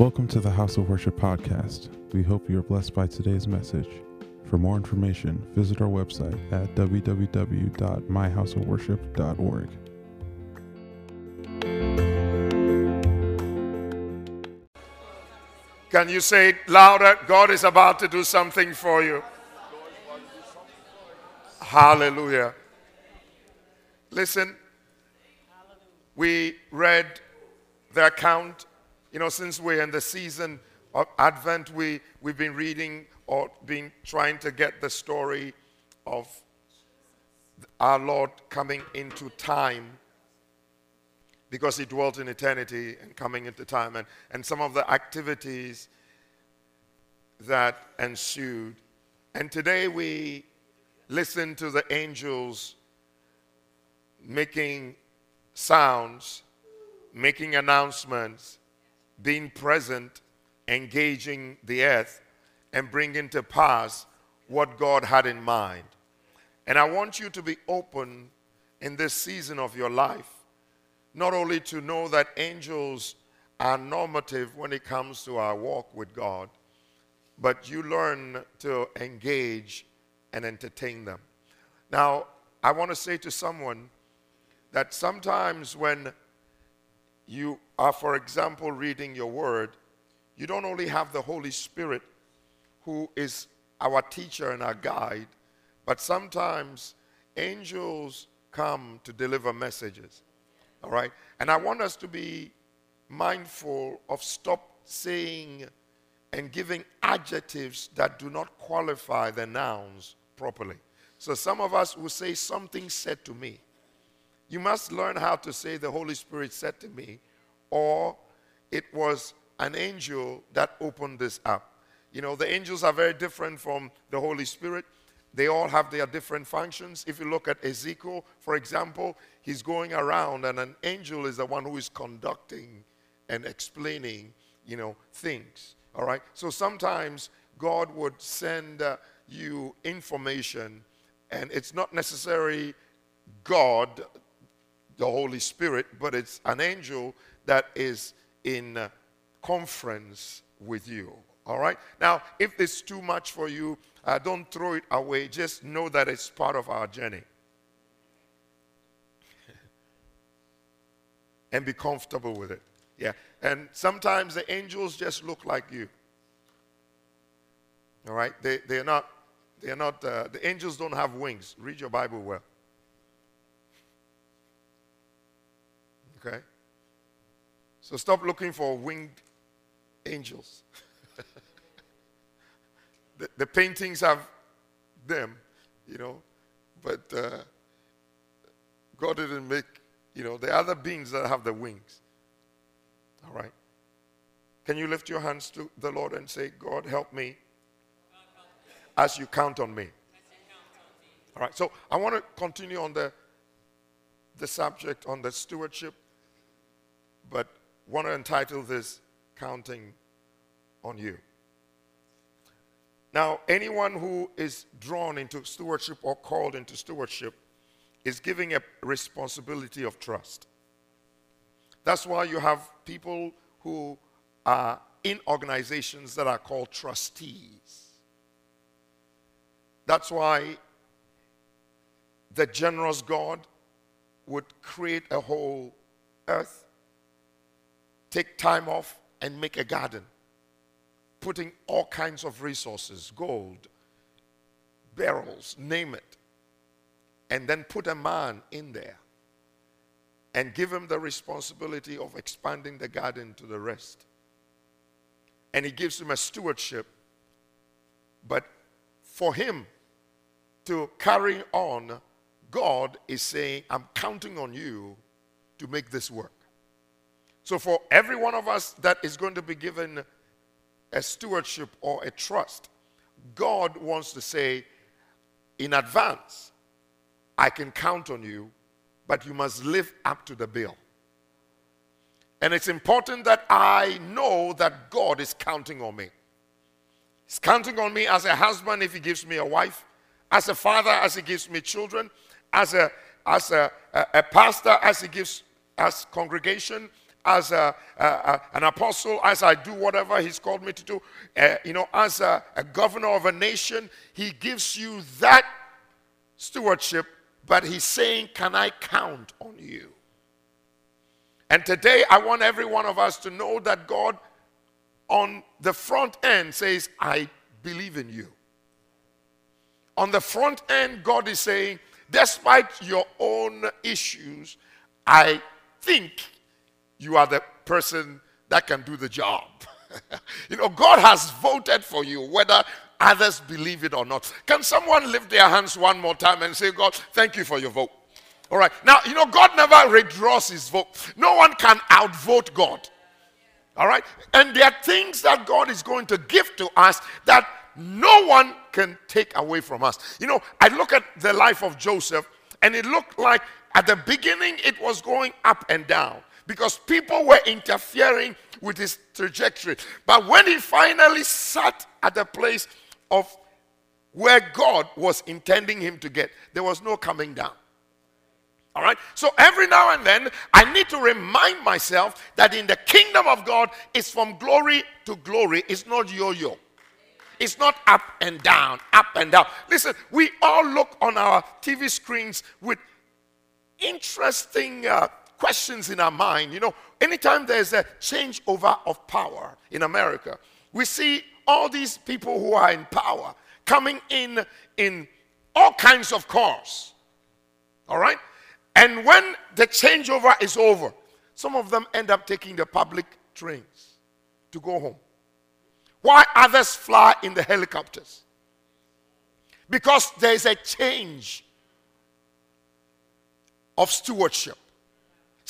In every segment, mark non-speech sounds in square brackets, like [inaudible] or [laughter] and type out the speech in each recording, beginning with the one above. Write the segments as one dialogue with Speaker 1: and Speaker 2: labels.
Speaker 1: Welcome to the House of Worship podcast. We hope you are blessed by today's message. For more information, visit our website at www.myhouseofworship.org.
Speaker 2: Can you say it louder? God is about to do something for you. Hallelujah. Listen, we read the account, you know, since we're in the season of Advent, we, we've been reading or been trying to get the story of our Lord coming into time because he dwelt in eternity and coming into time, and, and some of the activities that ensued. And today we listen to the angels making sounds, making announcements, being present, engaging the earth, and bringing to pass what God had in mind. And I want you to be open in this season of your life, not only to know that angels are normative when it comes to our walk with God, but you learn to engage and entertain them. Now, I want to say to someone that sometimes when you are, for example, reading your word, you don't only have the Holy Spirit who is our teacher and our guide, but sometimes angels come to deliver messages. All right? And I want us to be mindful of stop saying and giving adjectives that do not qualify the nouns properly. So some of us will say something said to me. You must learn how to say the Holy Spirit said to me, or it was an angel that opened this up. You know, the angels are very different from the Holy Spirit. They all have their different functions. If you look at Ezekiel, for example, he's going around and an angel is the one who is conducting and explaining, you know, things. All right? So sometimes God would send uh, you information, and it's not necessarily God, the Holy Spirit, but it's an angel that is in uh, conference with you. All right? Now, if it's too much for you, uh, don't throw it away. Just know that it's part of our journey. [laughs] and be comfortable with it. Yeah. And sometimes the angels just look like you. All right? They, they're not, they're not uh, the angels don't have wings. Read your Bible well. Okay? So stop looking for winged angels. [laughs] the, the, paintings have them, you know, but uh, God didn't make, you know, the other beings that have the wings. All right? Can you lift your hands to the Lord and say, God, help me as you count on me? All right, so I want to continue on the, the subject on the stewardship, but want to entitle this Counting on You. Now, anyone who is drawn into stewardship or called into stewardship is giving a responsibility of trust. That's why you have people who are in organizations that are called trustees. That's why the generous God would create a whole earth, take time off, and make a garden, putting all kinds of resources gold, barrels, name it, and then put a man in there and give him the responsibility of expanding the garden to the rest. And he gives him a stewardship, but for him to carry on, God is saying, I'm counting on you to make this work. So, for every one of us that is going to be given a stewardship or a trust, God wants to say in advance, I can count on you but you must live up to the bill. And it's important that I know that God is counting on me. He's counting on me as a husband if he gives me a wife, as a father as he gives me children, as a as a, a, a pastor as he gives us congregation, as a, a, a, an apostle, as I do whatever he's called me to do, uh, you know, as a, a governor of a nation, he gives you that stewardship, but he's saying, Can I count on you? And today, I want every one of us to know that God on the front end says, I believe in you. On the front end, God is saying, despite your own issues, I think you are the person that can do the job. [laughs] you know, God has voted for you, whether others believe it or not. Can someone lift their hands one more time and say, God, thank you for your vote? All right. Now, you know, God never withdraws his vote. No one can outvote God. All right. And there are things that God is going to give to us that no one can take away from us. You know, I look at the life of Joseph, and it looked like at the beginning it was going up and down because people were interfering with his trajectory. But when he finally sat at the place of where God was intending him to get, there was no coming down. All right? So every now and then, I need to remind myself that in the kingdom of God, it's from glory to glory, it's not yo yo. It's not up and down, up and down. Listen, we all look on our TV screens with interesting uh, questions in our mind. You know, anytime there's a changeover of power in America, we see all these people who are in power coming in in all kinds of cars. All right? And when the changeover is over, some of them end up taking the public trains to go home. Why others fly in the helicopters? Because there is a change of stewardship.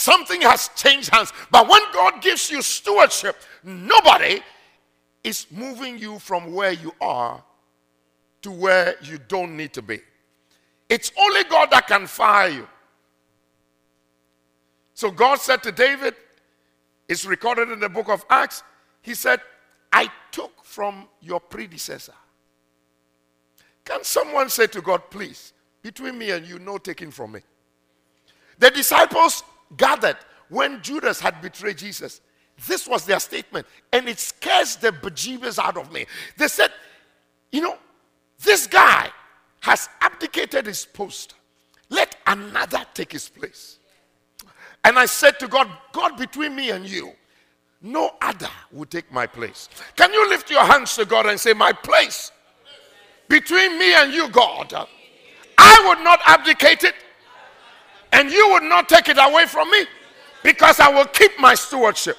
Speaker 2: Something has changed hands. But when God gives you stewardship, nobody is moving you from where you are to where you don't need to be. It's only God that can fire you. So God said to David, it's recorded in the book of Acts, He said, I took from your predecessor. Can someone say to God, please, between me and you, no taking from me? The disciples gathered when Judas had betrayed Jesus. This was their statement, and it scares the bejeebers out of me. They said, You know, this guy has abdicated his post. Let another take his place. And I said to God, God, between me and you, no other will take my place. Can you lift your hands to God and say, My place between me and you, God, I would not abdicate it, and you would not take it away from me because I will keep my stewardship.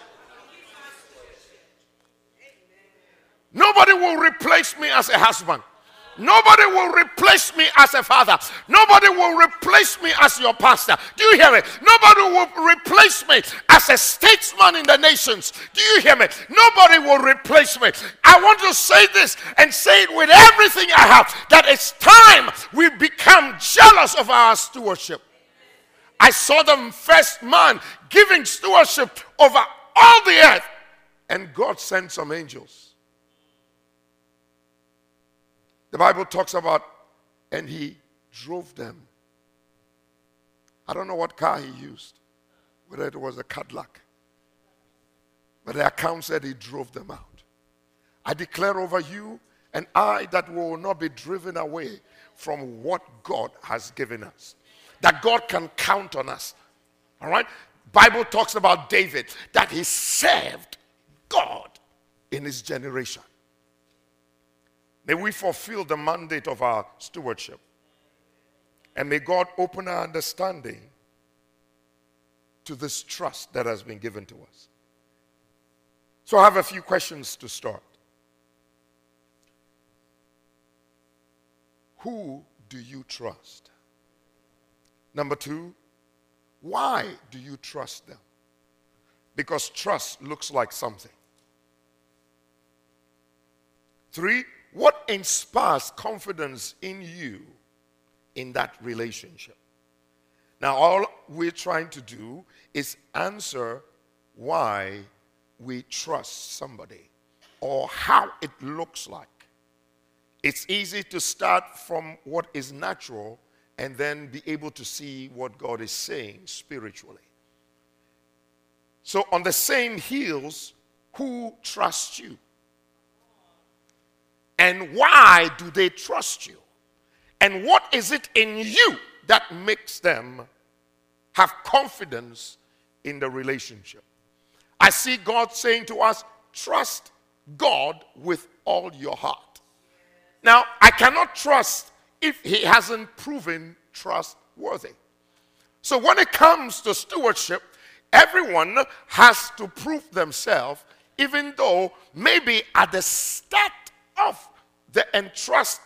Speaker 2: Nobody will replace me as a husband. Nobody will replace me as a father. Nobody will replace me as your pastor. Do you hear me? Nobody will replace me as a statesman in the nations. Do you hear me? Nobody will replace me. I want to say this and say it with everything I have that it's time we become jealous of our stewardship. I saw the first man giving stewardship over all the earth, and God sent some angels the Bible talks about, and he drove them. I don't know what car he used, whether it was a Cadillac. But the account said he drove them out. I declare over you and I that will not be driven away from what God has given us. That God can count on us. All right? Bible talks about David that he served God in his generation. May we fulfill the mandate of our stewardship. And may God open our understanding to this trust that has been given to us. So I have a few questions to start. Who do you trust? Number two, why do you trust them? Because trust looks like something. Three, what inspires confidence in you in that relationship? Now, all we're trying to do is answer why we trust somebody or how it looks like. It's easy to start from what is natural and then be able to see what God is saying spiritually. So, on the same heels, who trusts you? And why do they trust you? And what is it in you that makes them have confidence in the relationship? I see God saying to us, trust God with all your heart. Now, I cannot trust if He hasn't proven trustworthy. So, when it comes to stewardship, everyone has to prove themselves, even though maybe at the start of the entrust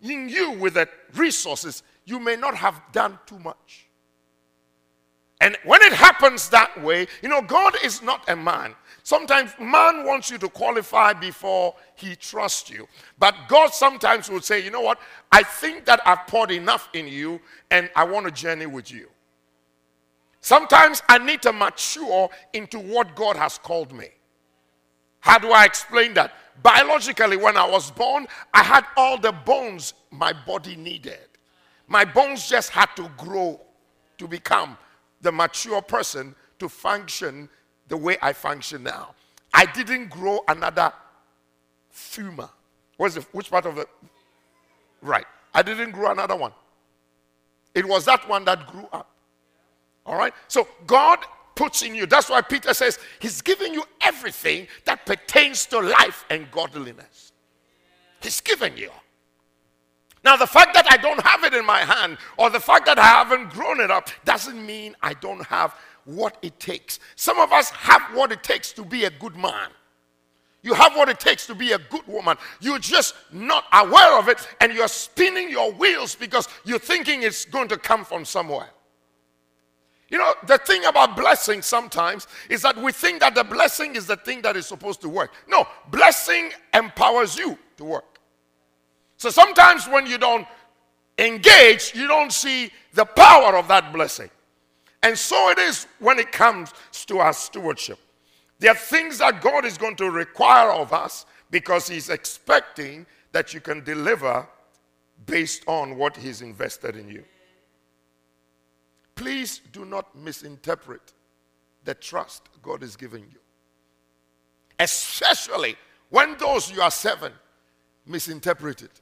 Speaker 2: in you with the resources, you may not have done too much. And when it happens that way, you know, God is not a man. Sometimes man wants you to qualify before he trusts you. But God sometimes will say, you know what? I think that I've poured enough in you and I want to journey with you. Sometimes I need to mature into what God has called me. How do I explain that? Biologically, when I was born, I had all the bones my body needed. My bones just had to grow to become the mature person to function the way I function now. I didn't grow another femur. What's the, which part of it? Right. I didn't grow another one. It was that one that grew up. All right. So God puts in you. That's why Peter says he's giving you everything that pertains to life and godliness. He's given you. Now, the fact that I don't have it in my hand or the fact that I haven't grown it up doesn't mean I don't have what it takes. Some of us have what it takes to be a good man. You have what it takes to be a good woman. You're just not aware of it and you're spinning your wheels because you're thinking it's going to come from somewhere. You know, the thing about blessing sometimes is that we think that the blessing is the thing that is supposed to work. No, blessing empowers you to work. So sometimes when you don't engage, you don't see the power of that blessing. And so it is when it comes to our stewardship. There are things that God is going to require of us because He's expecting that you can deliver based on what He's invested in you. Please do not misinterpret the trust God is giving you. Especially when those you are serving misinterpret it.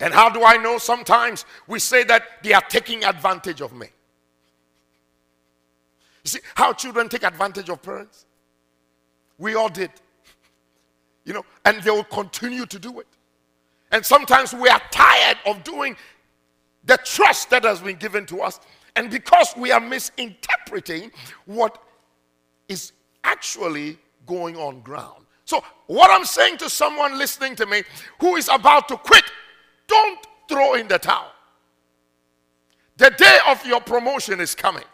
Speaker 2: And how do I know? Sometimes we say that they are taking advantage of me. You see how children take advantage of parents? We all did. You know, and they will continue to do it. And sometimes we are tired of doing the trust that has been given to us and because we are misinterpreting what is actually going on ground. So, what I'm saying to someone listening to me who is about to quit, don't throw in the towel. The day of your promotion is coming,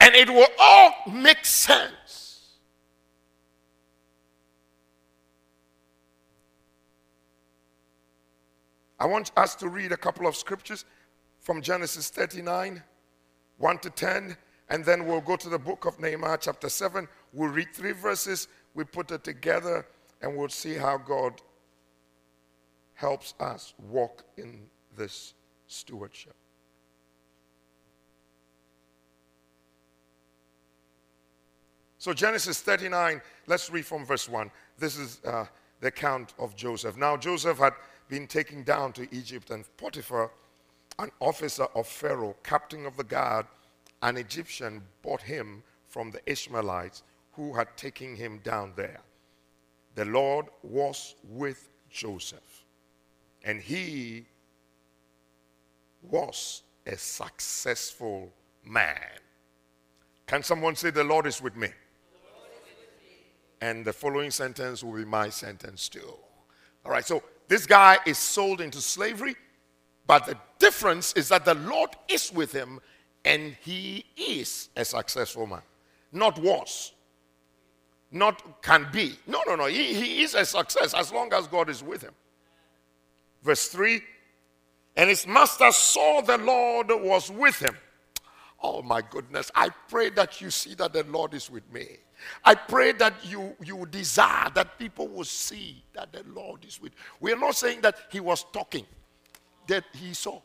Speaker 2: and it will all make sense. I want us to read a couple of scriptures from Genesis 39. 1 to 10, and then we'll go to the book of Nehemiah, chapter 7. We'll read three verses, we put it together, and we'll see how God helps us walk in this stewardship. So, Genesis 39, let's read from verse 1. This is uh, the account of Joseph. Now, Joseph had been taken down to Egypt, and Potiphar an officer of Pharaoh, captain of the guard, an Egyptian, bought him from the Ishmaelites who had taken him down there. The Lord was with Joseph, and he was a successful man. Can someone say, The Lord is with me? And the following sentence will be my sentence too. All right, so this guy is sold into slavery but the difference is that the Lord is with him and he is a successful man. Not was. Not can be. No, no, no. He, he is a success as long as God is with him. Verse 3 And his master saw the Lord was with him. Oh my goodness. I pray that you see that the Lord is with me. I pray that you, you desire that people will see that the Lord is with. We are not saying that he was talking that he saw.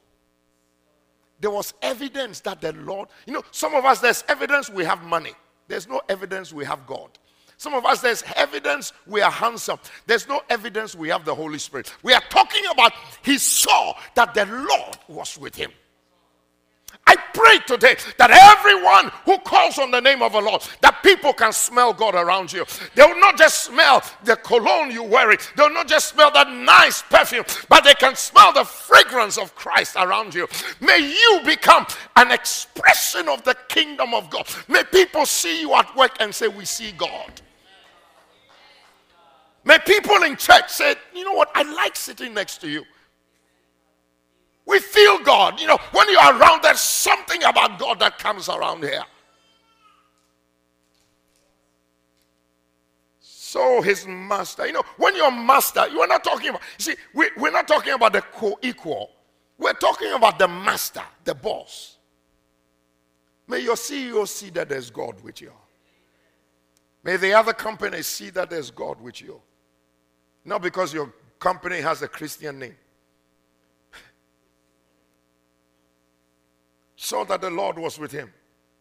Speaker 2: There was evidence that the Lord, you know, some of us, there's evidence we have money. there's no evidence we have God. Some of us, there's evidence we are handsome. There's no evidence we have the Holy Spirit. We are talking about he saw that the Lord was with him. I pray today that everyone who calls on the name of the Lord, that people can smell God around you. They will not just smell the cologne you wear. They will not just smell that nice perfume, but they can smell the fragrance of Christ around you. May you become an expression of the kingdom of God. May people see you at work and say, We see God. May people in church say, You know what? I like sitting next to you. We feel God. You know, when you are around, there's something about God that comes around here. So his master, you know, when you're master, you are not talking about, see, we, we're not talking about the co equal. We're talking about the master, the boss. May your CEO see that there's God with you. May the other companies see that there's God with you. Not because your company has a Christian name. [laughs] so that the Lord was with him.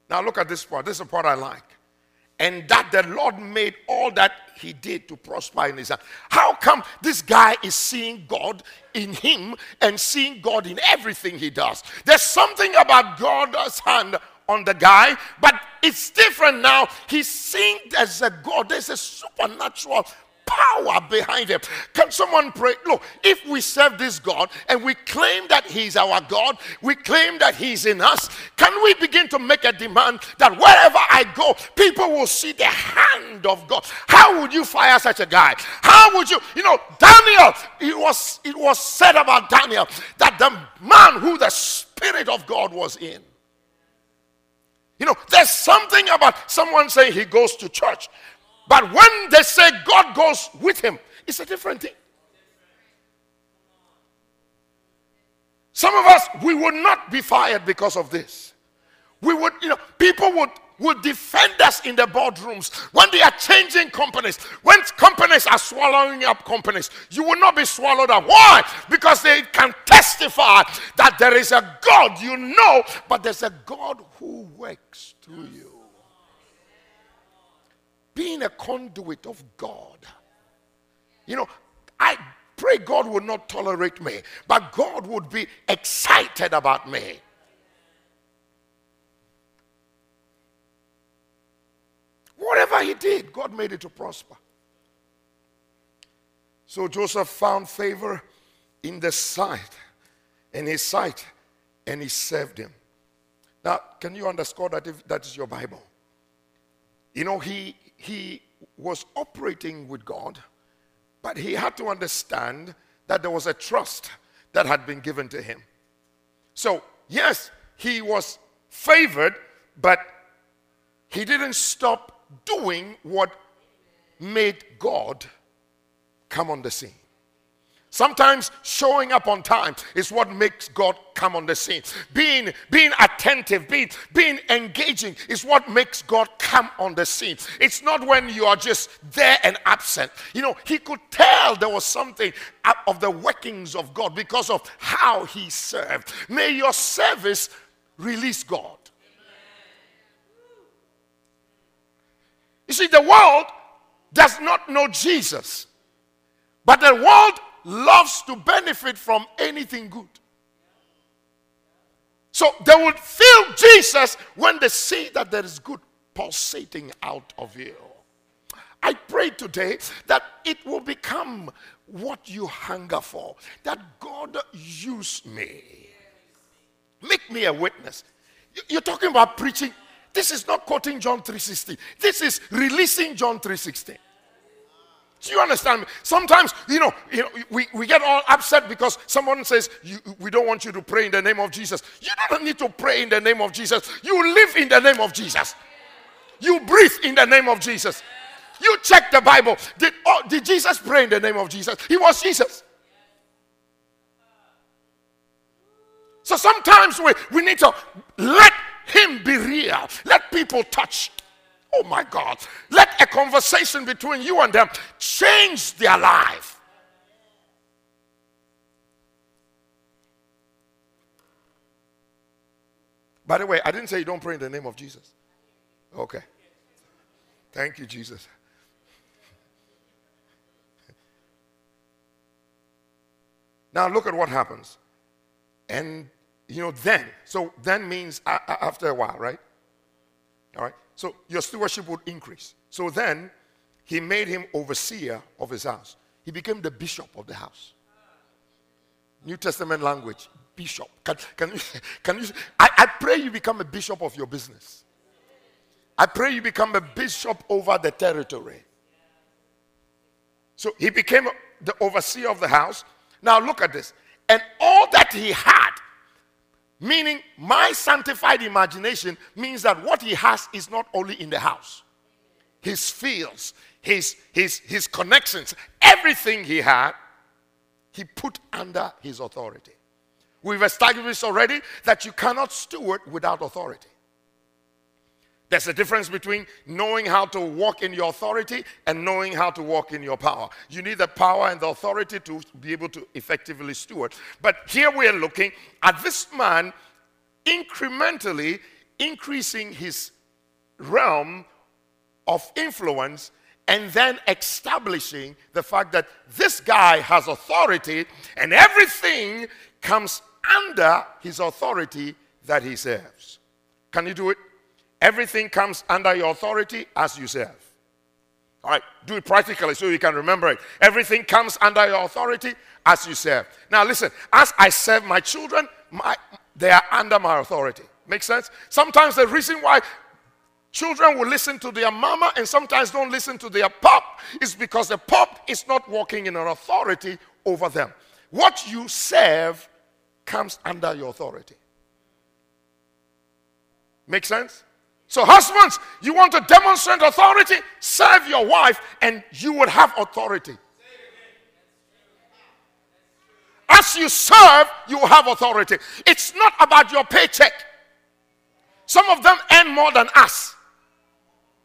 Speaker 2: Now look at this part. This is the part I like. And that the Lord made all that he did to prosper in his hand. How come this guy is seeing God in him and seeing God in everything he does? There's something about God's hand on the guy, but it's different now. He's seeing as a God. There's a supernatural power behind him. Can someone pray? Look, if we serve this God and we claim that He's our God, we claim that He's in us, can we begin to make a demand that wherever I go, people will see the hand of God? How would you fire such a guy? How would you, you know, Daniel, it was it was said about Daniel that the man who the Spirit of God was in. You know, there's something about someone saying he goes to church. But when they say God goes with him, it's a different thing. Some of us, we would not be fired because of this. We would, you know, people would would defend us in the boardrooms when they are changing companies. When companies are swallowing up companies, you will not be swallowed up. Why? Because they can testify that there is a God you know, but there's a God who works through you being a conduit of God. You know, I pray God would not tolerate me, but God would be excited about me. Whatever he did, God made it to prosper. So Joseph found favor in the sight, in his sight, and he served him. Now, can you underscore that if that is your Bible? You know, he he was operating with God, but he had to understand that there was a trust that had been given to him. So, yes, he was favored, but he didn't stop doing what made God come on the scene. Sometimes showing up on time is what makes God come on the scene. Being, being attentive, being, being engaging is what makes God come on the scene. It's not when you are just there and absent. You know, he could tell there was something of the workings of God because of how he served. May your service release God. You see, the world does not know Jesus, but the world loves to benefit from anything good. So they would feel Jesus when they see that there is good pulsating out of you. I pray today that it will become what you hunger for. That God use me. Make me a witness. You're talking about preaching. This is not quoting John 3:16. This is releasing John 3:16. Do you understand me? Sometimes, you know, you know we, we get all upset because someone says, We don't want you to pray in the name of Jesus. You don't need to pray in the name of Jesus. You live in the name of Jesus. You breathe in the name of Jesus. You check the Bible. Did, oh, did Jesus pray in the name of Jesus? He was Jesus. So sometimes we, we need to let him be real. Let people touch Oh my God. Let a conversation between you and them change their life. By the way, I didn't say you don't pray in the name of Jesus. Okay. Thank you, Jesus. Now look at what happens. And, you know, then, so then means after a while, right? All right. So your stewardship would increase. So then he made him overseer of his house. He became the bishop of the house. New Testament language, bishop. Can, can, you, [laughs] can you, I, I pray you become a bishop of your business. I pray you become a bishop over the territory. So he became the overseer of the house. Now look at this. And all that he had, meaning my sanctified imagination, means that what he has is not only in the house, his fields, his, his, his connections, everything he had, he put under his authority. We've established already that you cannot steward without authority. There's a difference between knowing how to walk in your authority and knowing how to walk in your power. You need the power and the authority to be able to effectively steward. But here we are looking at this man incrementally increasing his realm of influence and then establishing the fact that this guy has authority and everything comes under his authority that he serves. Can you do it? Everything comes under your authority as you serve. All right, do it practically so you can remember it. Everything comes under your authority as you serve. Now, listen, as I serve my children, my, they are under my authority. Make sense? Sometimes the reason why children will listen to their mama and sometimes don't listen to their pop is because the pop is not walking in an authority over them. What you serve comes under your authority. Make sense? So, husbands, you want to demonstrate authority? Serve your wife, and you will have authority. As you serve, you have authority. It's not about your paycheck. Some of them earn more than us.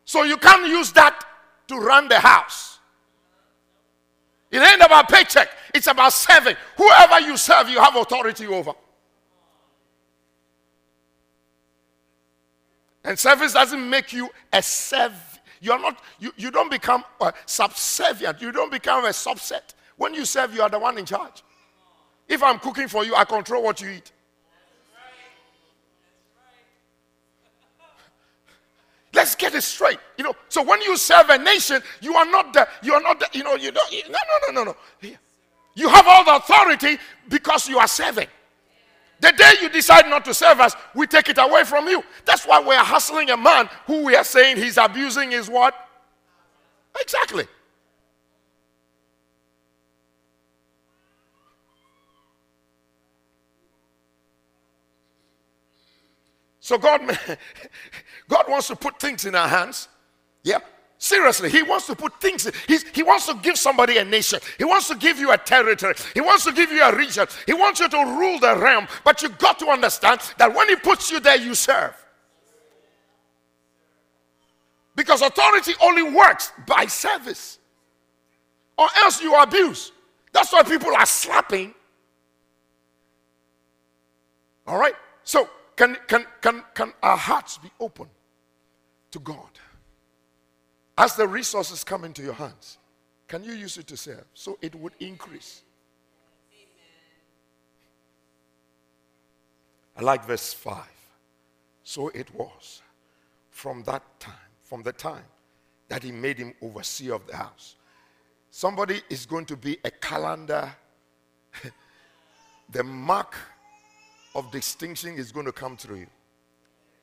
Speaker 2: So you can't use that to run the house. It ain't about paycheck, it's about serving. Whoever you serve, you have authority over. And service doesn't make you a serv. You're not, you, you don't become a subservient. You don't become a subset. When you serve, you are the one in charge. If I'm cooking for you, I control what you eat. Let's get it straight. You know, so when you serve a nation, you are not the, you are not the, you know, you don't, you, no, no, no, no, no. You have all the authority because you are serving. The day you decide not to serve us, we take it away from you. That's why we are hustling a man who we are saying he's abusing his what? Exactly. So God, [laughs] God wants to put things in our hands. Yeah. Seriously, he wants to put things, he's, he wants to give somebody a nation. He wants to give you a territory. He wants to give you a region. He wants you to rule the realm. But you got to understand that when he puts you there, you serve. Because authority only works by service, or else you abuse. That's why people are slapping. All right? So, can, can, can, can our hearts be open to God? As the resources come into your hands, can you use it to serve so it would increase? I like verse 5. So it was from that time, from the time that he made him overseer of the house. Somebody is going to be a calendar. [laughs] the mark of distinction is going to come through you.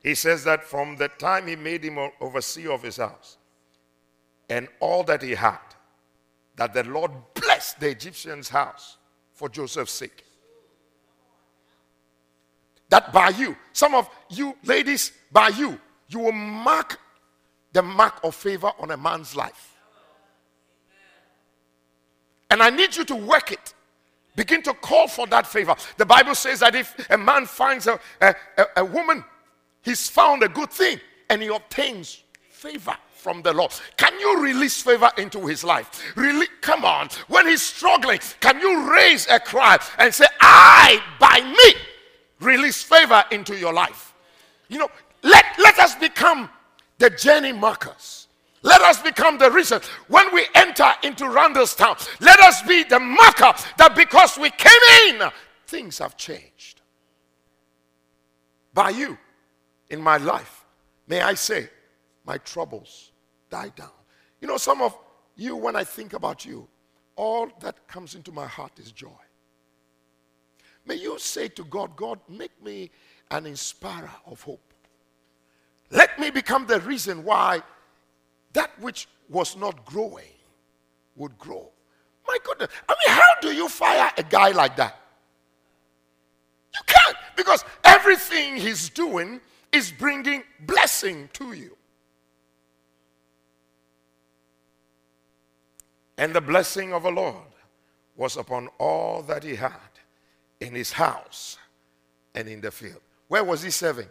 Speaker 2: He says that from the time he made him overseer of his house, and all that he had, that the Lord blessed the Egyptian's house for Joseph's sake. That by you, some of you ladies, by you, you will mark the mark of favor on a man's life. And I need you to work it. Begin to call for that favor. The Bible says that if a man finds a, a, a, woman, he's found a good thing and he obtains favor from the Lord. Can you release favor into his life? Really, come on. When he's struggling, can you raise a cry and say, I, by me, release favor into your life? You know, let, let us become the journey markers Let us become the reason when we enter into Randallstown. Let us be the marker that because we came in, things have changed. By you in my life, may I say, my troubles die down. You know, some of you, when I think about you, all that comes into my heart is joy. May you say to God, God, make me an inspirer of hope. Let me become the reason why that which was not growing would grow. My goodness. I mean, how do you fire a guy like that? You can't because everything he's doing is bringing blessing to you. And the blessing of the Lord was upon all that he had in his house and in the field. Where was he serving?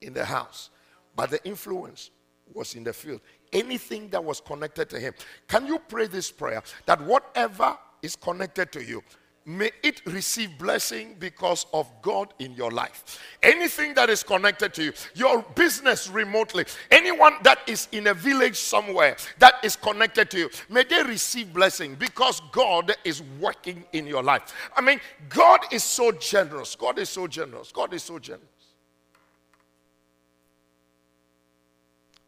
Speaker 2: In the house. But the influence was in the field. Anything that was connected to him. Can you pray this prayer that whatever is connected to you, may it receive blessing because of God in your life. Anything that is connected to you, your business remotely, anyone that is in a village somewhere that is connected to you, may they receive blessing because God is working in your life. I mean, God is so generous. God is so generous. God is so generous.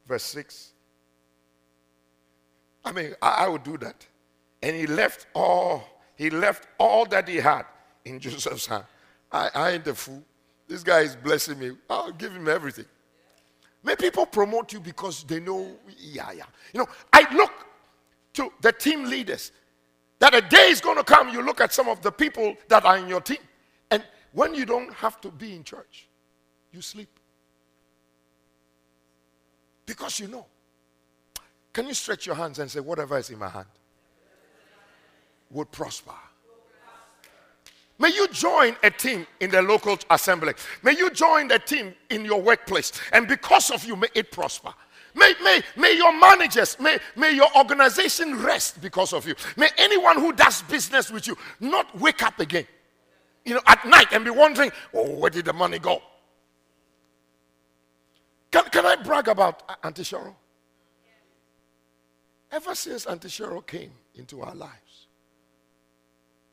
Speaker 2: Verse 6. I mean, I, I would do that. And he left all he left all that he had in Joseph's hand. I, I ain't the fool. This guy is blessing me. I'll give him everything. May people promote you because they know, yeah, yeah. You know, I look to the team leaders that a day is going to come, you look at some of the people that are in your team. And when you don't have to be in church, you sleep. Because you know. Can you stretch your hands and say, whatever is in my hand? Would prosper. May you join a team in the local assembly. May you join a team in your workplace. And because of you, may it prosper. May, may, may your managers, may, may your organization rest because of you. May anyone who does business with you not wake up again, you know, at night and be wondering, oh, where did the money go? Can, can I brag about uh, Auntie Cheryl? Ever since Auntie Cheryl came into our lives,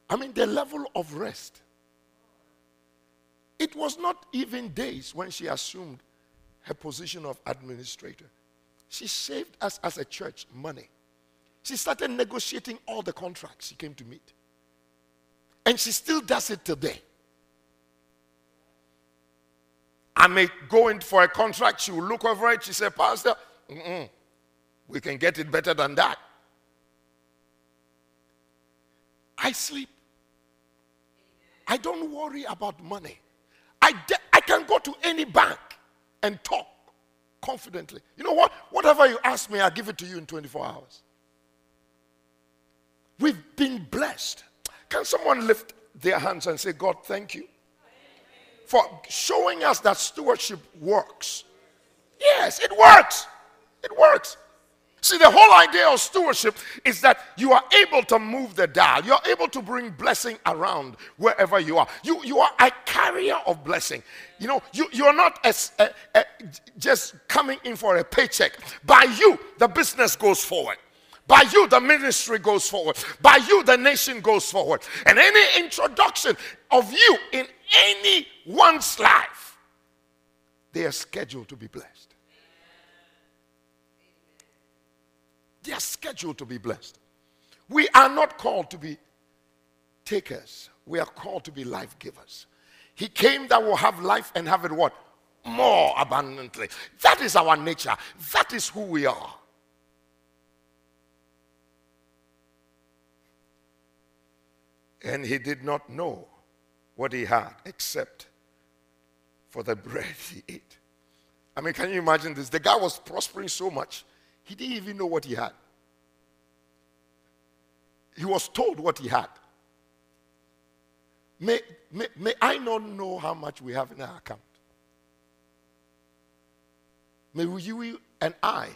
Speaker 2: I mean, the level of rest. It was not even days when she assumed her position of administrator. She saved us as a church money. She started negotiating all the contracts she came to meet. And she still does it today. I may go in for a contract, she will look over it. She said, Pastor, we can get it better than that. I sleep. I don't worry about money. I, de- I can go to any bank and talk confidently. You know what? Whatever you ask me, I'll give it to you in 24 hours. We've been blessed. Can someone lift their hands and say, God, thank you for showing us that stewardship works? Yes, it works. It works. See, the whole idea of stewardship is that you are able to move the dial. You're able to bring blessing around wherever you are. You, you are a carrier of blessing. You know, you, you're not as, uh, uh, just coming in for a paycheck. By you, the business goes forward. By you, the ministry goes forward. By you, the nation goes forward. And any introduction of you in anyone's life, they are scheduled to be blessed. They are scheduled to be blessed. We are not called to be takers. We are called to be life givers. He came that will have life and have it what? More abundantly. That is our nature. That is who we are. And he did not know what he had except for the bread he ate. I mean, can you imagine this? The guy was prospering so much he didn't even know what he had. He was told what he had. May, may, may I not know how much we have in our account. May you and I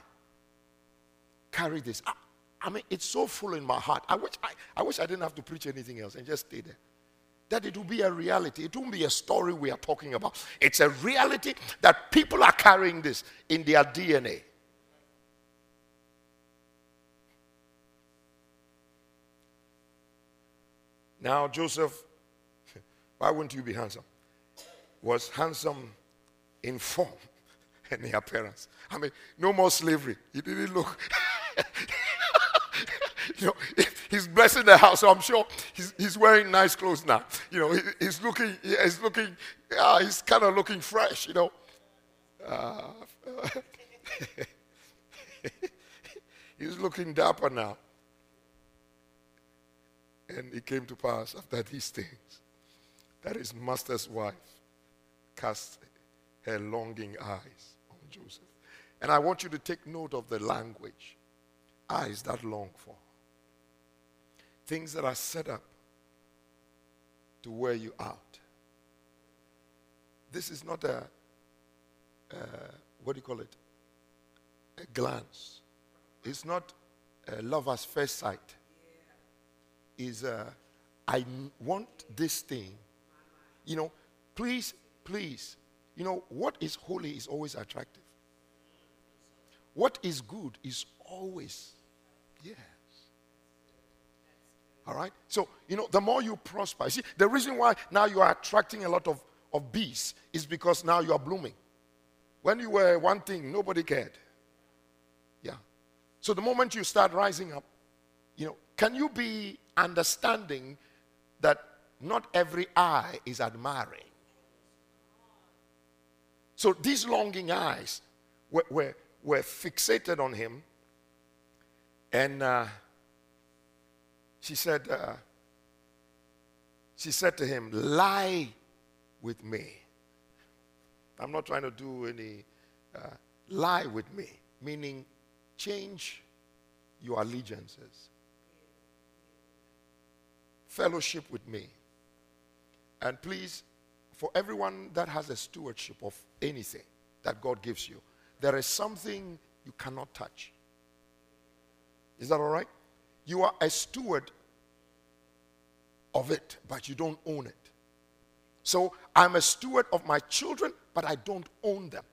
Speaker 2: carry this. I, I mean, it's so full in my heart. I wish I, I wish I didn't have to preach anything else and just stay there. That it will be a reality. It won't be a story we are talking about. It's a reality that people are carrying this in their DNA. Now, Joseph, why wouldn't you be handsome? Was handsome in form [laughs] and in appearance. I mean, no more slavery. He didn't look. [laughs] you know, he's blessing the house, so I'm sure he's, he's wearing nice clothes now. You know, he, he's looking, he's looking, uh, he's kind of looking fresh, you know. Uh, [laughs] he's looking dapper now. And it came to pass after these things that his master's wife cast her longing eyes on Joseph. And I want you to take note of the language eyes that long for. Things that are set up to wear you out. This is not a, what do you call it? A glance. It's not a lover's first sight. Is uh, I want this thing. You know, please, please. You know, what is holy is always attractive. What is good is always yes. All right? So, you know, the more you prosper, see, the reason why now you are attracting a lot of, of bees is because now you are blooming. When you were one thing, nobody cared. Yeah. So the moment you start rising up, you know, can you be understanding that not every eye is admiring? So these longing eyes were, were, were fixated on him. And uh, she said, uh, she said to him, lie with me. I'm not trying to do any uh, lie with me, meaning change your allegiances. Fellowship with me. And please, for everyone that has a stewardship of anything that God gives you, there is something you cannot touch. Is that all right? You are a steward of it, but you don't own it. So I'm a steward of my children, but I don't own them.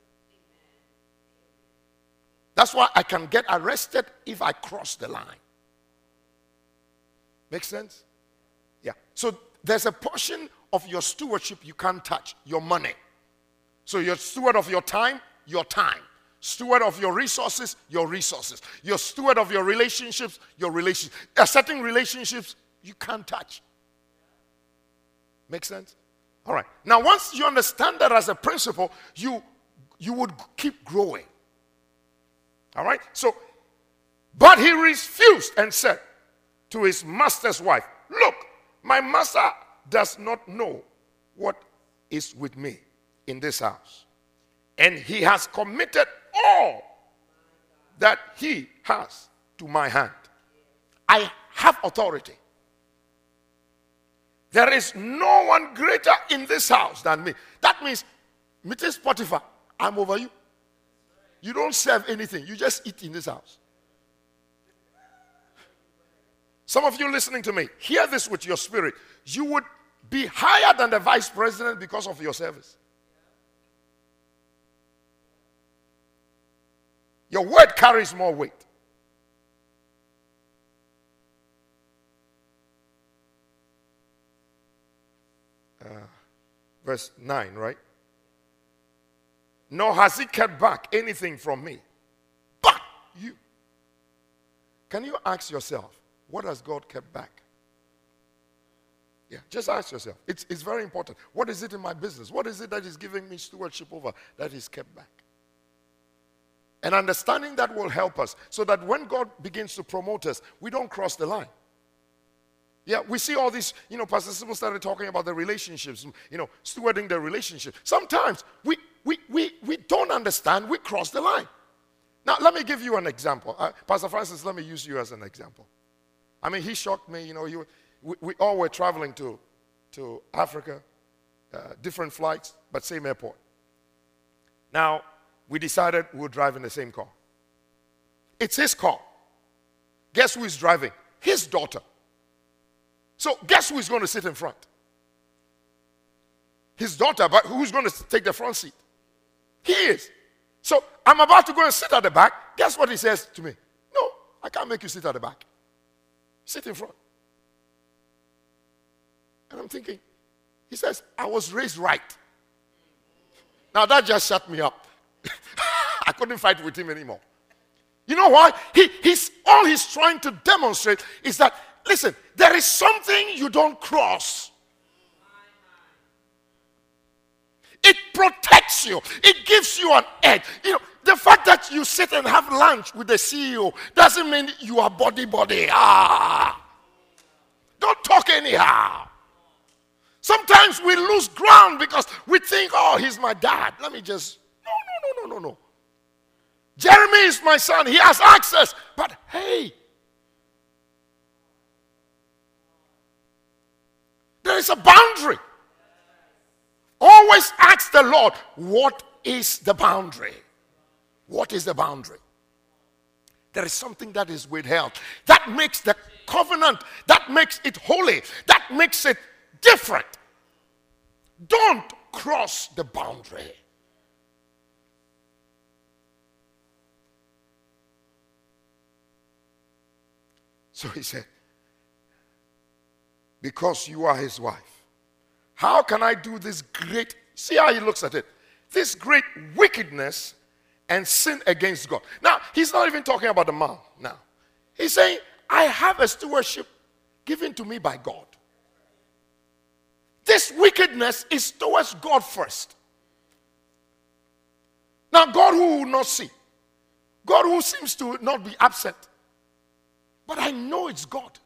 Speaker 2: That's why I can get arrested if I cross the line. Make sense? So there's a portion of your stewardship you can't touch your money. So you're steward of your time, your time. Steward of your resources, your resources. Your steward of your relationships, your relationships. Certain relationships you can't touch. Make sense? All right. Now, once you understand that as a principle, you you would keep growing. All right? So, but he refused and said to his master's wife, Look, my master does not know what is with me in this house. And he has committed all that he has to my hand. I have authority. There is no one greater in this house than me. That means, Mrs. Potiphar, I'm over you. You don't serve anything, you just eat in this house. Some of you listening to me, hear this with your spirit. You would be higher than the vice president because of your service. Your word carries more weight. Uh, verse 9, right? Nor has he kept back anything from me, but you. Can you ask yourself, what has God kept back? Yeah, just ask yourself. It's, it's very important. What is it in my business? What is it that is giving me stewardship over that is kept back? And understanding that will help us so that when God begins to promote us, we don't cross the line. Yeah, we see all these, you know, Pastor Sybil started talking about the relationships, you know, stewarding the relationship. Sometimes we, we, we, we don't understand, we cross the line. Now, let me give you an example. Uh, Pastor Francis, let me use you as an example. I mean, he shocked me, you know, he, we, we all were traveling to, to Africa, uh, different flights, but same airport. Now, we decided we would drive in the same car. It's his car. Guess who is driving? His daughter. So, guess who is going to sit in front? His daughter, but who's going to take the front seat? He is. So, I'm about to go and sit at the back. Guess what he says to me? No, I can't make you sit at the back. Sit in front. And I'm thinking, he says, I was raised right. Now that just shut me up. [laughs] I couldn't fight with him anymore. You know why? He, he's all he's trying to demonstrate is that listen, there is something you don't cross. It protects you. It gives you an edge. You know, the fact that you sit and have lunch with the CEO doesn't mean you are body body. Ah. Don't talk anyhow. Sometimes we lose ground because we think, oh, he's my dad. Let me just. No, no, no, no, no, no. Jeremy is my son. He has access. But hey, there is a boundary. Always ask the Lord, what is the boundary? What is the boundary? There is something that is withheld. That makes the covenant, that makes it holy, that makes it different. Don't cross the boundary. So he said, Because you are his wife, how can I do this great? See how he looks at it. This great wickedness and sin against God. Now, he's not even talking about the man now. He's saying, I have a stewardship given to me by God. This wickedness is towards God first. Now, God who will not see, God who seems to not be absent, but I know it's God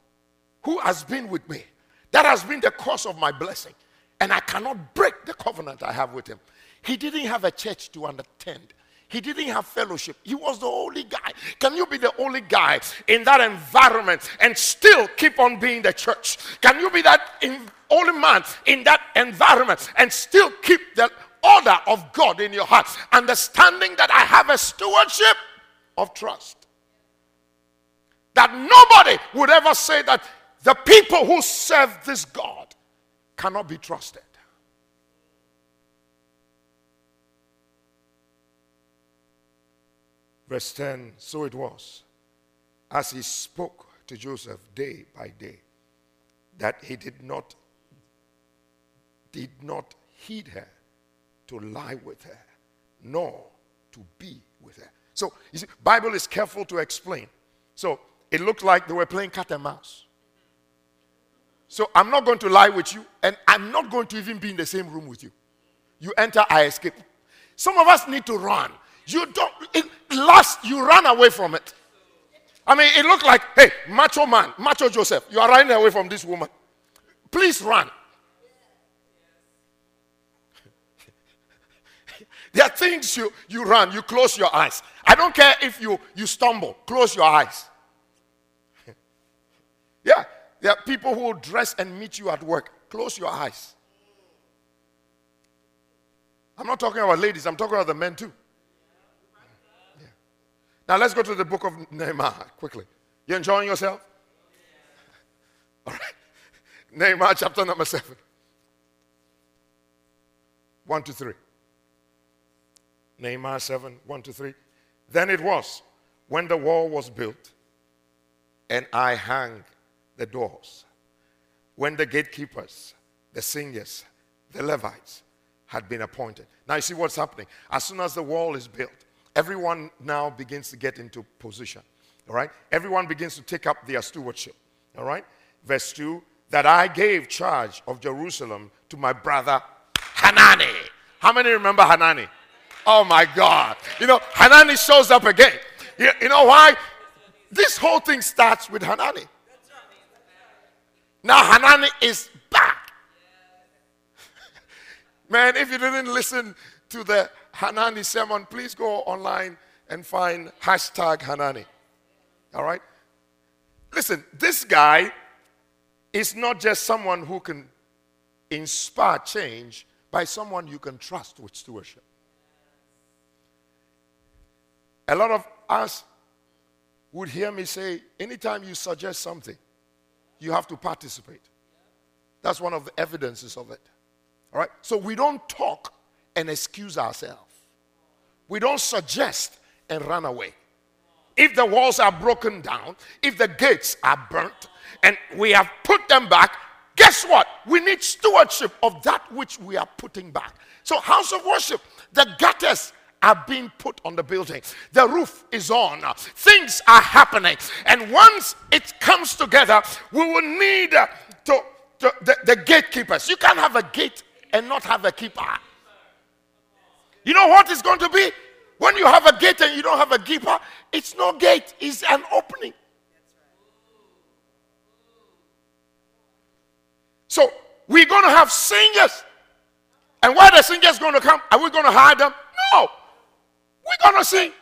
Speaker 2: who has been with me. That has been the cause of my blessing. And I cannot break the covenant I have with him. He didn't have a church to attend. He didn't have fellowship. He was the only guy. Can you be the only guy in that environment and still keep on being the church? Can you be that in, only man in that environment and still keep the order of God in your heart? Understanding that I have a stewardship of trust that nobody would ever say that the people who serve this God cannot be trusted. Verse 10 So it was, as he spoke to Joseph day by day, that he did not did not heed her to lie with her, nor to be with her. So you see, Bible is careful to explain. So it looked like they were playing cat and mouse. So I'm not going to lie with you, and I'm not going to even be in the same room with you. You enter, I escape. Some of us need to run. You don't, it, last, you run away from it. I mean, it looked like, hey, macho man, macho Joseph, you are running away from this woman. Please run. [laughs] there are things you, you run, you close your eyes. I don't care if you, you stumble, close your eyes. [laughs] Yeah, there are people who dress and meet you at work. Close your eyes. I'm not talking about ladies, I'm talking about the men too. Now let's go to the book of Nehemiah quickly. You enjoying yourself? [laughs] All right. Nehemiah chapter number 7. 1 to 3. Nehemiah 7, 1 to 3. Then it was when the wall was built and I hung the doors. When the gatekeepers, the singers, the Levites had been appointed. Now you see what's happening. As soon as the wall is built, everyone now begins to get into position. All right? Everyone begins to take up their stewardship. All right? Verse 2 that I gave charge of Jerusalem to my brother Hanani. How many remember Hanani? Oh my God. You know, Hanani shows up again. You, you know why? This whole thing starts with Hanani. Now Hanani is back. [laughs] Man, if you didn't listen to the Hanani sermon, please go online and find hashtag Hanani. All right? Listen, this guy is not just someone who can inspire change by someone you can trust with stewardship. A lot of us would hear me say, anytime you suggest something, you have to participate. That's one of the evidences of it. All right? So we don't talk and excuse ourselves. We don't suggest and run away. If the walls are broken down, if the gates are burnt, and we have put them back, guess what? We need stewardship of that which we are putting back. So, house of worship, the gutters are being put on the building. The roof is on. Things are happening. And once it comes together, we will need to, to the, the gatekeepers. You can't have a gate and not have a keeper. You know what it's going to be? When you have a gate and you don't have a keeper, it's no gate, it's an opening. So we're going to have singers. And where the singers going to come? Are we going to hide them? No. We're going to sing.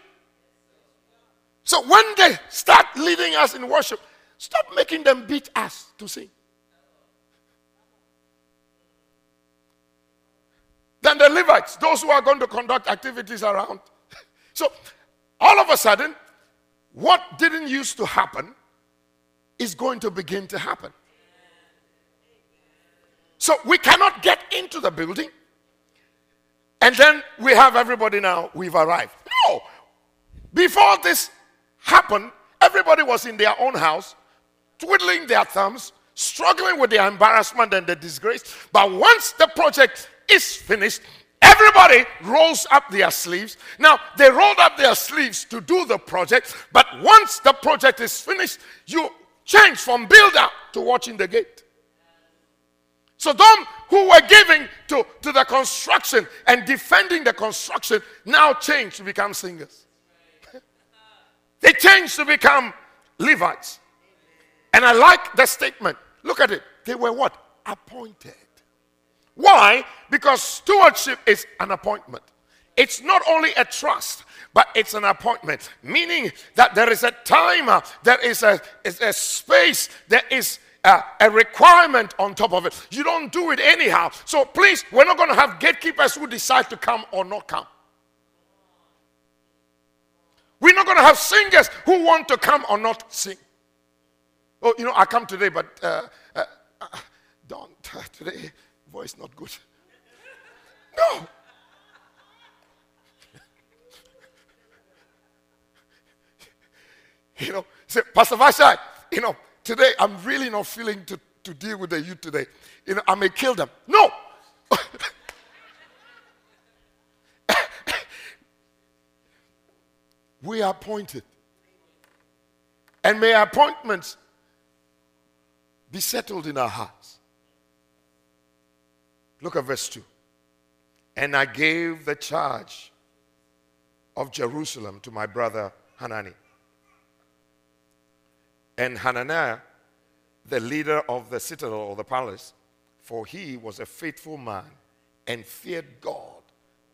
Speaker 2: So when they start leading us in worship, stop making them beat us to sing. Then the Levites, those who are going to conduct activities around. [laughs] So all of a sudden, what didn't used to happen is going to begin to happen. So we cannot get into the building and then we have everybody now, we've arrived. No. Before this happened, everybody was in their own house, twiddling their thumbs, struggling with the embarrassment and the disgrace. But once the project is finished, everybody rolls up their sleeves. Now, they rolled up their sleeves to do the project, but once the project is finished, you change from builder to watching the gate. So, them who were giving to, to the construction and defending the construction now change to become singers. [laughs] they change to become Levites. And I like the statement. Look at it. They were what? Appointed. Why? Because stewardship is an appointment. It's not only a trust, but it's an appointment, meaning that there is a time, uh, there is a, is a space, there is a, a requirement on top of it. You don't do it anyhow. So please, we're not going to have gatekeepers who decide to come or not come. We're not going to have singers who want to come or not sing. Oh, you know, I come today, but uh, uh, uh don't. Uh, today, voice not good. [laughs] No. [laughs] you know, say, Pastor Vashai, you know, today I'm really not feeling to, to deal with the youth today. You know, I may kill them. No. [laughs] we are appointed. And may appointments be settled in our hearts. Look at verse 2. And I gave the charge of Jerusalem to my brother Hanani and Hananiah, the leader of the citadel or the palace, for he was a faithful man and feared God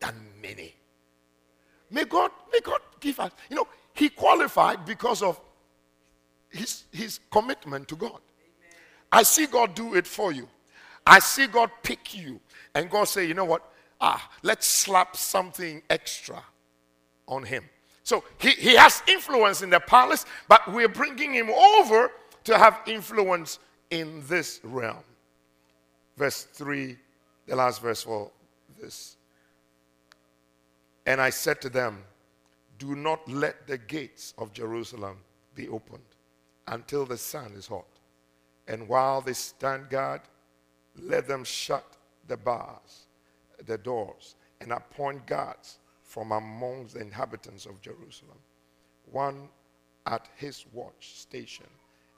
Speaker 2: than many. May God, may God give us, you know, he qualified because of his, his commitment to God. Amen. I see God do it for you. I see God pick you. And God say, you know what? Ah, let's slap something extra on him. So he, he has influence in the palace, but we're bringing him over to have influence in this realm. Verse 3, the last verse for this. And I said to them, Do not let the gates of Jerusalem be opened until the sun is hot. And while they stand guard, let them shut the bars, the doors, and appoint guards from among the inhabitants of Jerusalem, one at his watch station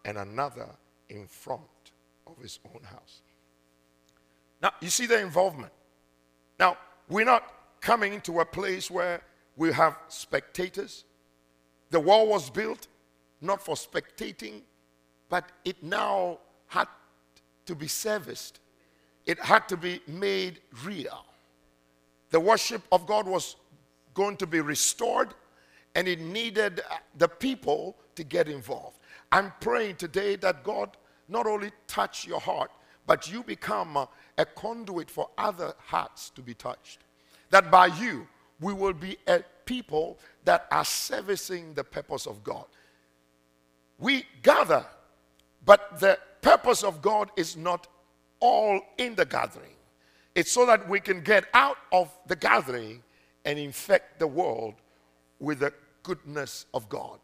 Speaker 2: and another in front of his own house. Now, you see the involvement. Now, we're not coming to a place where we have spectators. The wall was built not for spectating, but it now had to be serviced. It had to be made real. The worship of God was going to be restored, and it needed uh, the people to get involved. I'm praying today that God not only touch your heart, but you become a, a conduit for other hearts to be touched. That by you, we will be a people that are servicing the purpose of God. We gather, but the purpose of God is not all in the gathering. It's so that we can get out of the gathering and infect the world with the goodness of God.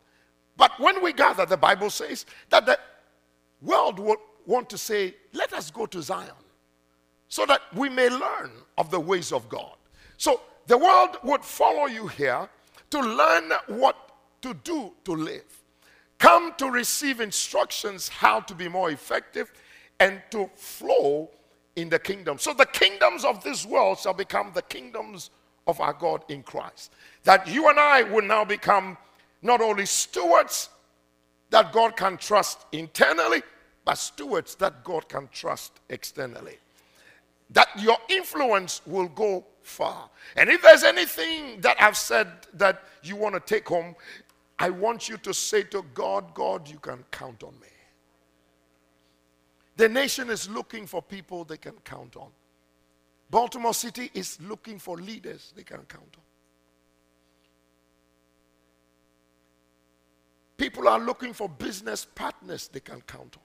Speaker 2: But when we gather, the Bible says that the world will, want to say, let us go to Zion so that we may learn of the ways of God. So the world would follow you here to learn what to do to live. Come to receive instructions how to be more effective and to flow in the kingdom. So the kingdoms of this world shall become the kingdoms of our God in Christ. That you and I will now become not only stewards that God can trust internally, but stewards that God can trust externally. That your influence will go far. And if there's anything that I've said that you want to take home, I want you to say to God, God, you can count on me. The nation is looking for people they can count on. Baltimore City is looking for leaders they can count on. People are looking for business partners they can count on.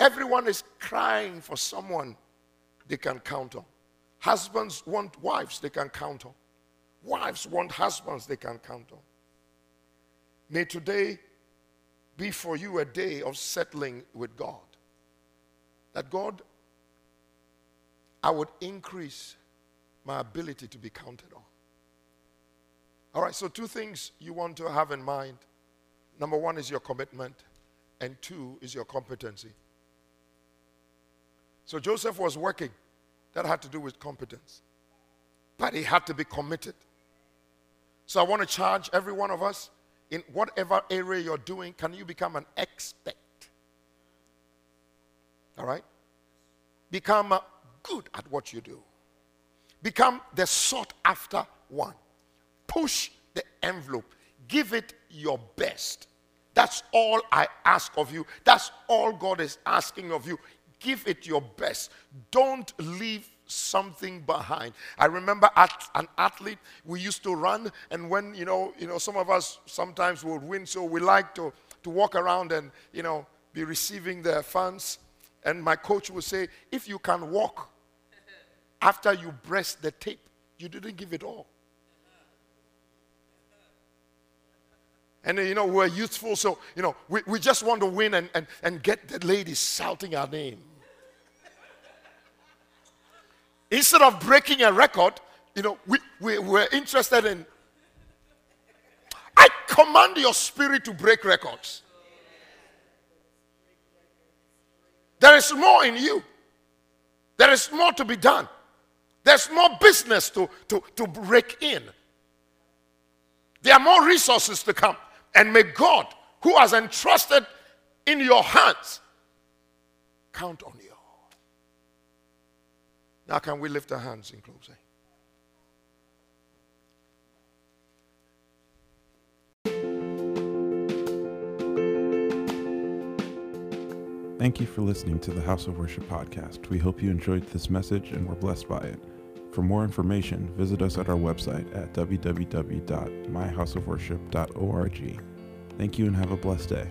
Speaker 2: Everyone is crying for someone they can count on. Husbands want wives they can count on. Wives want husbands they can count on. May today be for you a day of settling with God. That God, I would increase my ability to be counted on. All right, so two things you want to have in mind. Number one is your commitment, and two is your competency. So Joseph was working. That had to do with competence. But he had to be committed. So I want to charge every one of us in whatever area you're doing, can you become an expert? All right? Become uh, good at what you do. Become the sought after one. Push the envelope. Give it your best. That's all I ask of you. That's all God is asking of you. Give it your best. Don't leave something behind. I remember at an athlete, we used to run, and when you know, you know, some of us sometimes would win, so we like to to walk around and you know be receiving the funds. And my coach would say, if you can walk after you breast the tape, you didn't give it all. And you know, we're youthful, so you know, we, we just want to win and, and, and get the ladies shouting our name. Instead of breaking a record, you know, we, we were interested in. I command your spirit to break records. There is more in you. There is more to be done. There's more business to, to, to break in. There are more resources to come. And may God, who has entrusted in your hands, count on you. Now, can we lift our hands in closing?
Speaker 1: Thank you for listening to the House of Worship podcast. We hope you enjoyed this message and were blessed by it. For more information, visit us at our website at www.myhouseofworship.org. Thank you and have a blessed day.